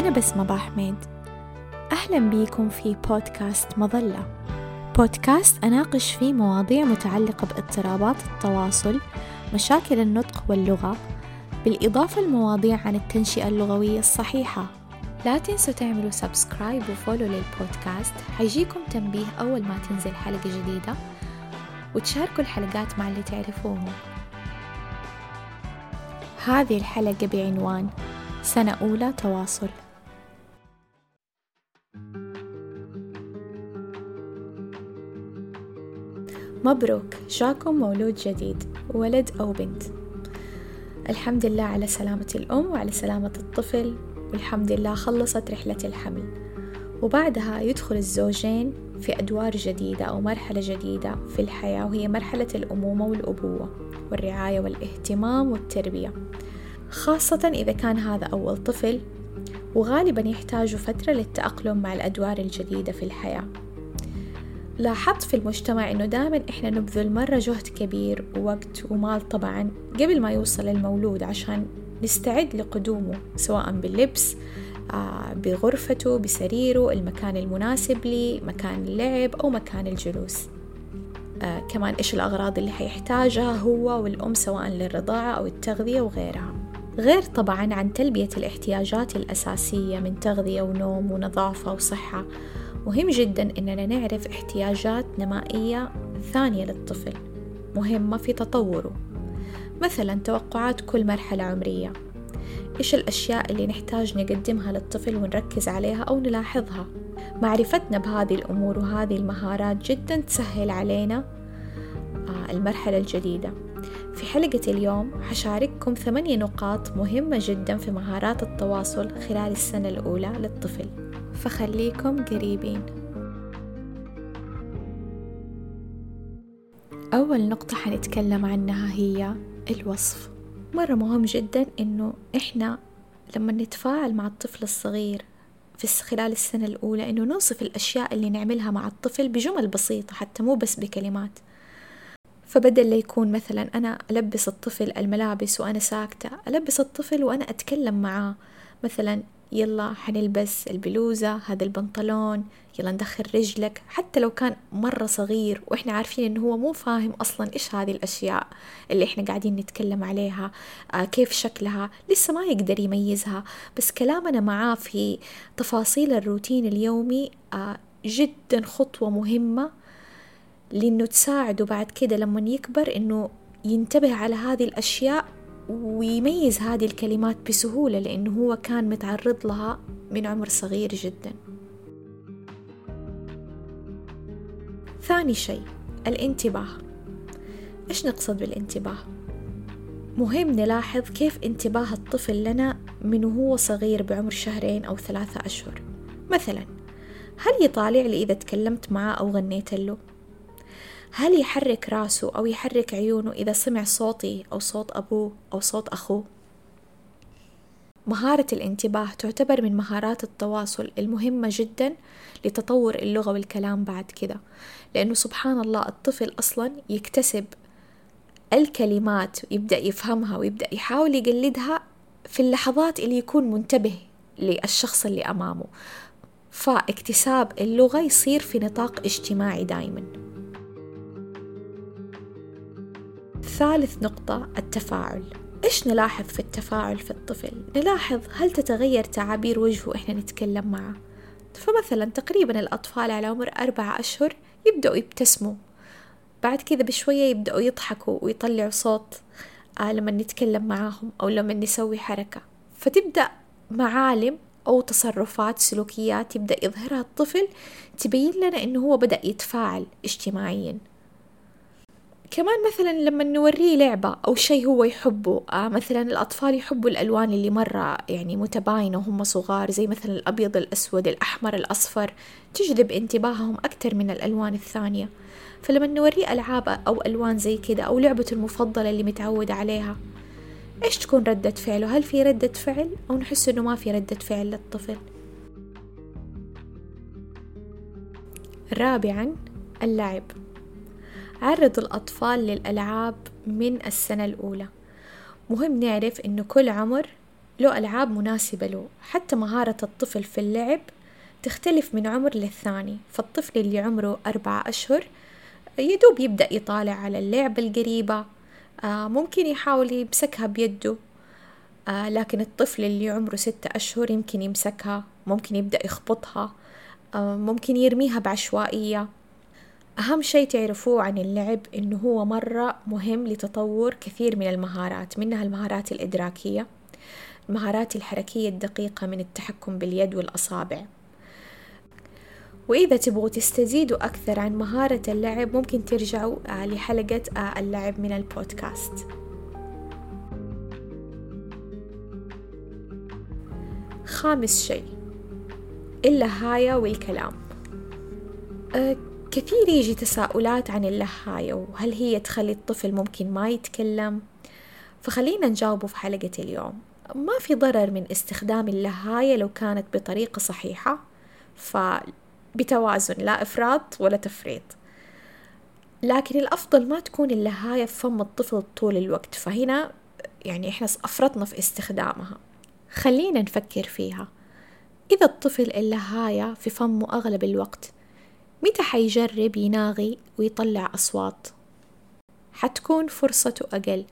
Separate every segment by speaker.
Speaker 1: أنا بسمة باحمد أهلا بيكم في بودكاست مظلة. بودكاست أناقش فيه مواضيع متعلقة باضطرابات التواصل مشاكل النطق واللغة بالإضافة لمواضيع عن التنشئة اللغوية الصحيحة. لا تنسوا تعملوا سبسكرايب وفولو للبودكاست. حيجيكم تنبيه أول ما تنزل حلقة جديدة وتشاركوا الحلقات مع اللي تعرفوهم. هذه الحلقة بعنوان سنة أولى تواصل. مبروك جاكم مولود جديد ولد أو بنت. الحمد لله على سلامة الأم وعلى سلامة الطفل والحمد لله خلصت رحلة الحمل. وبعدها يدخل الزوجين في أدوار جديدة أو مرحلة جديدة في الحياة وهي مرحلة الأمومة والأبوة والرعاية والاهتمام والتربية. خاصة إذا كان هذا أول طفل وغالبا يحتاجوا فترة للتأقلم مع الأدوار الجديدة في الحياة. لاحظت في المجتمع إنه دائما إحنا نبذل مرة جهد كبير ووقت ومال طبعا قبل ما يوصل المولود عشان نستعد لقدومه سواء باللبس آه، بغرفته بسريره المكان المناسب لي مكان اللعب أو مكان الجلوس. آه كمان إيش الأغراض اللي حيحتاجها هو والأم سواء للرضاعة أو التغذية وغيرها. غير طبعا عن تلبية الاحتياجات الأساسية من تغذية ونوم ونظافة وصحة. مهم جدا إننا نعرف احتياجات نمائية ثانية للطفل مهمة في تطوره. مثلا توقعات كل مرحلة عمرية. إيش الأشياء اللي نحتاج نقدمها للطفل ونركز عليها أو نلاحظها؟ معرفتنا بهذه الأمور وهذه المهارات جدا تسهل علينا آه، المرحلة الجديدة. في حلقة اليوم حشارككم ثمانية نقاط مهمة جدا في مهارات التواصل خلال السنة الأولى للطفل. فخليكم قريبين. أول نقطة حنتكلم عنها هي الوصف. مرة مهم جدا إنه إحنا لما نتفاعل مع الطفل الصغير في خلال السنة الأولى إنه نوصف الأشياء اللي نعملها مع الطفل بجمل بسيطة حتى مو بس بكلمات. فبدل لا يكون مثلا أنا ألبس الطفل الملابس وأنا ساكتة ألبس الطفل وأنا أتكلم معاه. مثلا يلا حنلبس البلوزة هذا البنطلون يلا ندخل رجلك. حتى لو كان مرة صغير وإحنا عارفين إنه هو مو فاهم أصلا إيش هذه الأشياء اللي إحنا قاعدين نتكلم عليها آه كيف شكلها لسه ما يقدر يميزها. بس كلامنا معاه في تفاصيل الروتين اليومي آه جدا خطوة مهمة لأنه تساعده بعد كده لما يكبر إنه ينتبه على هذه الأشياء ويميز هذه الكلمات بسهولة لأنه هو كان متعرض لها من عمر صغير جدا ثاني شيء الانتباه إيش نقصد بالانتباه؟ مهم نلاحظ كيف انتباه الطفل لنا من وهو صغير بعمر شهرين أو ثلاثة أشهر مثلا هل يطالع لي إذا تكلمت معاه أو غنيت له؟ هل يحرك راسه أو يحرك عيونه إذا سمع صوتي أو صوت أبوه أو صوت أخوه؟ مهارة الانتباه تعتبر من مهارات التواصل المهمة جدا لتطور اللغة والكلام بعد كده لأنه سبحان الله الطفل أصلا يكتسب الكلمات يبدأ يفهمها ويبدأ يحاول يقلدها في اللحظات اللي يكون منتبه للشخص اللي أمامه فاكتساب اللغة يصير في نطاق اجتماعي دايما ثالث نقطة التفاعل. إيش نلاحظ في التفاعل في الطفل؟ نلاحظ هل تتغير تعابير وجهه إحنا نتكلم معه. فمثلا تقريبا الأطفال على عمر أربعة أشهر يبدأوا يبتسموا. بعد كذا بشوية يبدأوا يضحكوا ويطلعوا صوت آه لما نتكلم معاهم أو لما نسوي حركة. فتبدأ معالم أو تصرفات سلوكيات يبدأ يظهرها الطفل تبين لنا إنه هو بدأ يتفاعل اجتماعيا. كمان مثلا لما نوريه لعبة أو شيء هو يحبه آه مثلا الأطفال يحبوا الألوان اللي مرة يعني متباينة وهم صغار زي مثلا الأبيض الأسود الأحمر الأصفر تجذب انتباههم أكثر من الألوان الثانية. فلما نوريه ألعاب أو ألوان زي كده أو لعبته المفضلة اللي متعود عليها إيش تكون ردة فعله؟ هل في ردة فعل أو نحس إنه ما في ردة فعل للطفل؟ رابعا اللعب. عرض الأطفال للألعاب من السنة الأولى. مهم نعرف إنه كل عمر له ألعاب مناسبة له. حتى مهارة الطفل في اللعب تختلف من عمر للثاني. فالطفل اللي عمره أربعة أشهر يدوب يبدأ يطالع على اللعبة القريبة آه ممكن يحاول يمسكها بيده آه لكن الطفل اللي عمره ستة أشهر يمكن يمسكها ممكن يبدأ يخبطها آه ممكن يرميها بعشوائية. أهم شيء تعرفوه عن اللعب إنه هو مرة مهم لتطور كثير من المهارات منها المهارات الإدراكية المهارات الحركية الدقيقة من التحكم باليد والأصابع. وإذا تبغوا تستزيدوا أكثر عن مهارة اللعب ممكن ترجعوا آه، لحلقة آه، اللعب من البودكاست. خامس شيء اللهاية والكلام. أه كثير يجي تساؤلات عن اللهاية وهل هي تخلي الطفل ممكن ما يتكلم؟ فخلينا نجاوبه في حلقة اليوم. ما في ضرر من استخدام اللهاية لو كانت بطريقة صحيحة؟ فبتوازن لا إفراط ولا تفريط. لكن الأفضل ما تكون اللهاية في فم الطفل طول الوقت فهنا يعني إحنا أفرطنا في استخدامها. خلينا نفكر فيها. إذا الطفل اللهاية في فمه أغلب الوقت متى حيجرب يناغي ويطلع أصوات؟ حتكون فرصته أقل.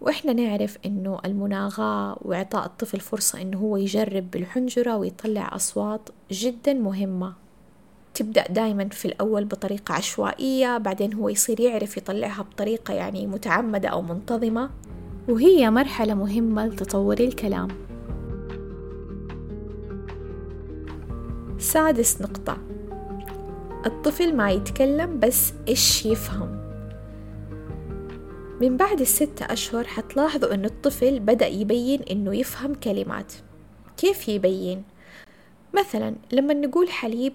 Speaker 1: وإحنا نعرف إنه المناغاة وإعطاء الطفل فرصة إنه هو يجرب بالحنجرة ويطلع أصوات جدا مهمة. تبدأ دايما في الأول بطريقة عشوائية بعدين هو يصير يعرف يطلعها بطريقة يعني متعمدة أو منتظمة. وهي مرحلة مهمة لتطور الكلام. سادس نقطة. الطفل ما يتكلم بس إيش يفهم. من بعد الستة أشهر حتلاحظوا أن الطفل بدأ يبين أنه يفهم كلمات. كيف يبين؟ مثلا لما نقول حليب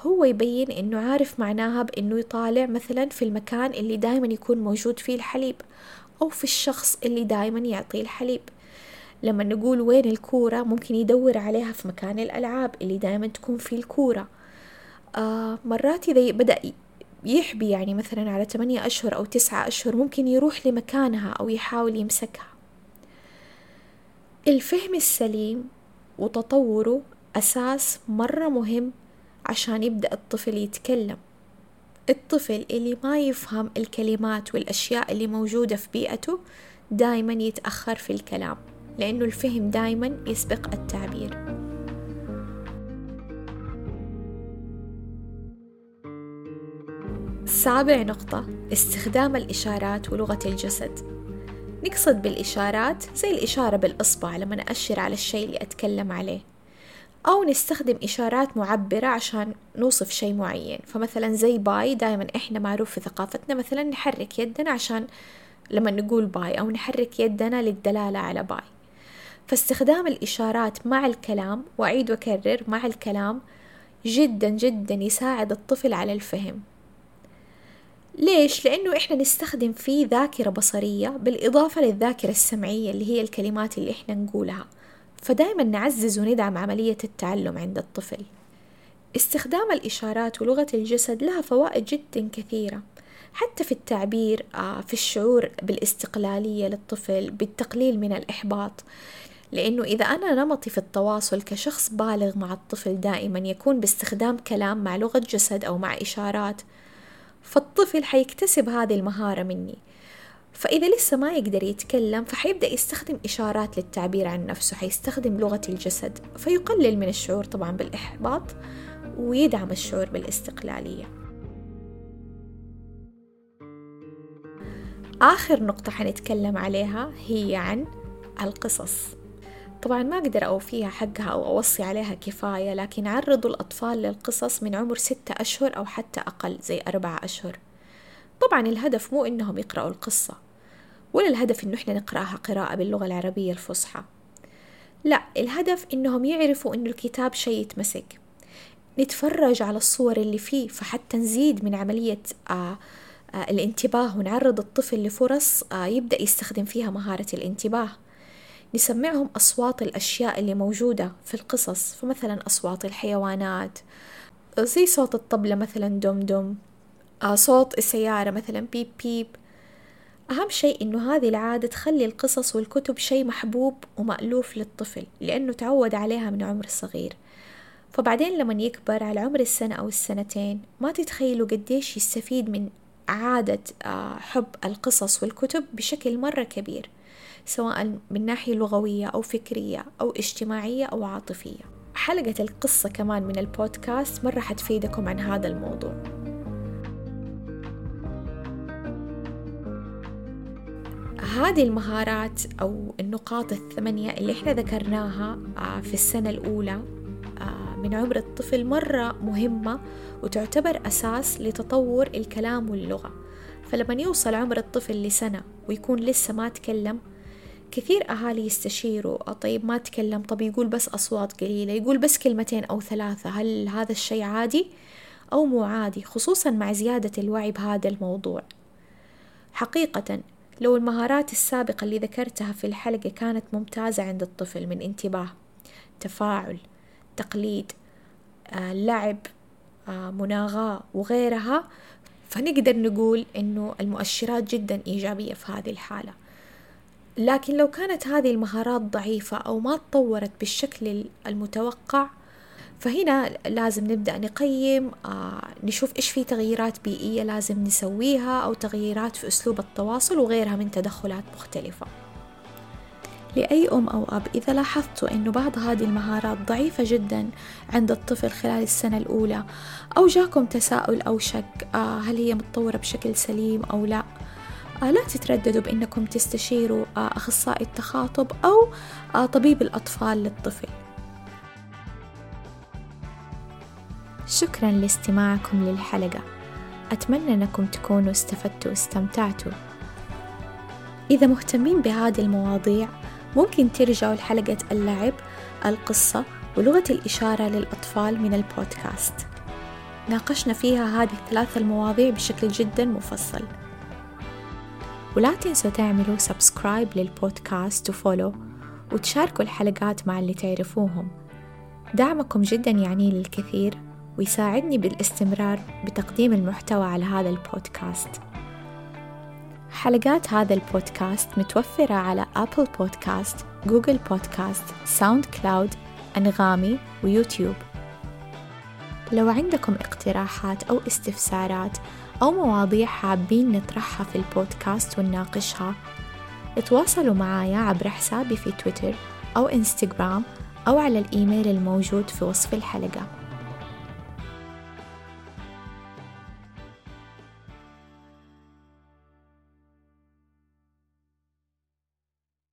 Speaker 1: هو يبين أنه عارف معناها بأنه يطالع مثلا في المكان اللي دايما يكون موجود فيه الحليب أو في الشخص اللي دايما يعطيه الحليب. لما نقول وين الكورة ممكن يدور عليها في مكان الألعاب اللي دايما تكون فيه الكورة. آه مرات إذا بدأ يحبي يعني مثلا على ثمانية أشهر أو تسعة أشهر ممكن يروح لمكانها أو يحاول يمسكها. الفهم السليم وتطوره أساس مرة مهم عشان يبدأ الطفل يتكلم. الطفل اللي ما يفهم الكلمات والأشياء اللي موجودة في بيئته دايما يتأخر في الكلام لأنه الفهم دايما يسبق التعبير. سابع نقطة استخدام الإشارات ولغة الجسد. نقصد بالإشارات زي الإشارة بالإصبع لما نأشر على الشيء اللي أتكلم عليه. أو نستخدم إشارات معبرة عشان نوصف شيء معين. فمثلا زي bye دائما إحنا معروف في ثقافتنا مثلا نحرك يدنا عشان لما نقول bye أو نحرك يدنا للدلالة على bye. فاستخدام الإشارات مع الكلام وأعيد وأكرر مع الكلام جدا جدا يساعد الطفل على الفهم. ليش؟ لأنه إحنا نستخدم فيه ذاكرة بصرية بالإضافة للذاكرة السمعية اللي هي الكلمات اللي إحنا نقولها. فدائما نعزز وندعم عملية التعلم عند الطفل. استخدام الإشارات ولغة الجسد لها فوائد جدا كثيرة. حتى في التعبير آه، في الشعور بالاستقلالية للطفل بالتقليل من الإحباط. لأنه إذا أنا نمطي في التواصل كشخص بالغ مع الطفل دائما يكون باستخدام كلام مع لغة جسد أو مع إشارات فالطفل حيكتسب هذه المهارة مني. فإذا لسه ما يقدر يتكلم فحيبدأ يستخدم إشارات للتعبير عن نفسه حيستخدم لغة الجسد فيقلل من الشعور طبعا بالإحباط ويدعم الشعور بالاستقلالية. آخر نقطة حنتكلم عليها هي عن القصص. طبعا ما أقدر أوفيها حقها أو أوصي عليها كفاية لكن عرضوا الأطفال للقصص من عمر ستة أشهر أو حتى أقل زي أربعة أشهر. طبعا الهدف مو إنهم يقرأوا القصة ولا الهدف إنه إحنا نقرأها قراءة باللغة العربية الفصحى. لا الهدف إنهم يعرفوا إنه الكتاب شيء يتمسك. نتفرج على الصور اللي فيه فحتى نزيد من عملية آه آه الانتباه ونعرض الطفل لفرص آه يبدأ يستخدم فيها مهارة الانتباه. نسمعهم أصوات الأشياء اللي موجودة في القصص فمثلا أصوات الحيوانات زي صوت الطبلة مثلا دم دم آه، صوت السيارة مثلا بيب بيب. أهم شيء إنه هذه العادة تخلي القصص والكتب شيء محبوب ومألوف للطفل لأنه تعود عليها من عمر صغير. فبعدين لما يكبر على عمر السنة أو السنتين ما تتخيلوا قديش يستفيد من عادة آه، حب القصص والكتب بشكل مرة كبير. سواء من ناحية لغوية أو فكرية أو اجتماعية أو عاطفية. حلقة القصة كمان من البودكاست مرة حتفيدكم عن هذا الموضوع. هذه المهارات أو النقاط الثمانية اللي إحنا ذكرناها آه، في السنة الأولى آه، من عمر الطفل مرة مهمة وتعتبر أساس لتطور الكلام واللغة. فلما يوصل عمر الطفل لسنة ويكون لسه ما تكلم كثير أهالي يستشيروا طيب ما تكلم طب يقول بس أصوات قليلة يقول بس كلمتين أو ثلاثة هل هذا الشيء عادي أو مو عادي؟ خصوصا مع زيادة الوعي بهذا الموضوع. حقيقة لو المهارات السابقة اللي ذكرتها في الحلقة كانت ممتازة عند الطفل من انتباه تفاعل تقليد آه، لعب آه، مناغاة وغيرها فنقدر نقول إنه المؤشرات جدا إيجابية في هذه الحالة. لكن لو كانت هذه المهارات ضعيفة أو ما تطورت بالشكل المتوقع فهنا لازم نبدأ نقيم آه نشوف إيش في تغييرات بيئية لازم نسويها أو تغييرات في أسلوب التواصل وغيرها من تدخلات مختلفة. لأي أم أو أب إذا لاحظتوا أنه بعض هذه المهارات ضعيفة جدا عند الطفل خلال السنة الأولى أو جاكم تساؤل أو شك آه هل هي متطورة بشكل سليم أو لا؟ آه لا تترددوا بأنكم تستشيروا آه أخصائي التخاطب أو طبيب الأطفال للطفل. شكرا لاستماعكم للحلقة. أتمنى أنكم تكونوا استفدتوا واستمتعتوا. إذا مهتمين بهذه المواضيع ممكن ترجعوا لحلقة اللعب القصة ولغة الإشارة للأطفال من البودكاست. ناقشنا فيها هذه الثلاث المواضيع بشكل جدا مفصل. ولا تنسوا تعملوا subscribe للبودكاست و follow وتشاركوا الحلقات مع اللي تعرفوهم. دعمكم جدا يعني للكثير ويساعدني بالاستمرار بتقديم المحتوى على هذا البودكاست. حلقات هذا البودكاست متوفرة على Apple Podcast، Google Podcast، SoundCloud، أنغامي ويوتيوب. لو عندكم اقتراحات أو استفسارات أو مواضيع حابين نطرحها في البودكاست ونناقشها اتواصلوا معايا عبر حسابي في تويتر أو إنستغرام أو على الإيميل الموجود في وصف الحلقة.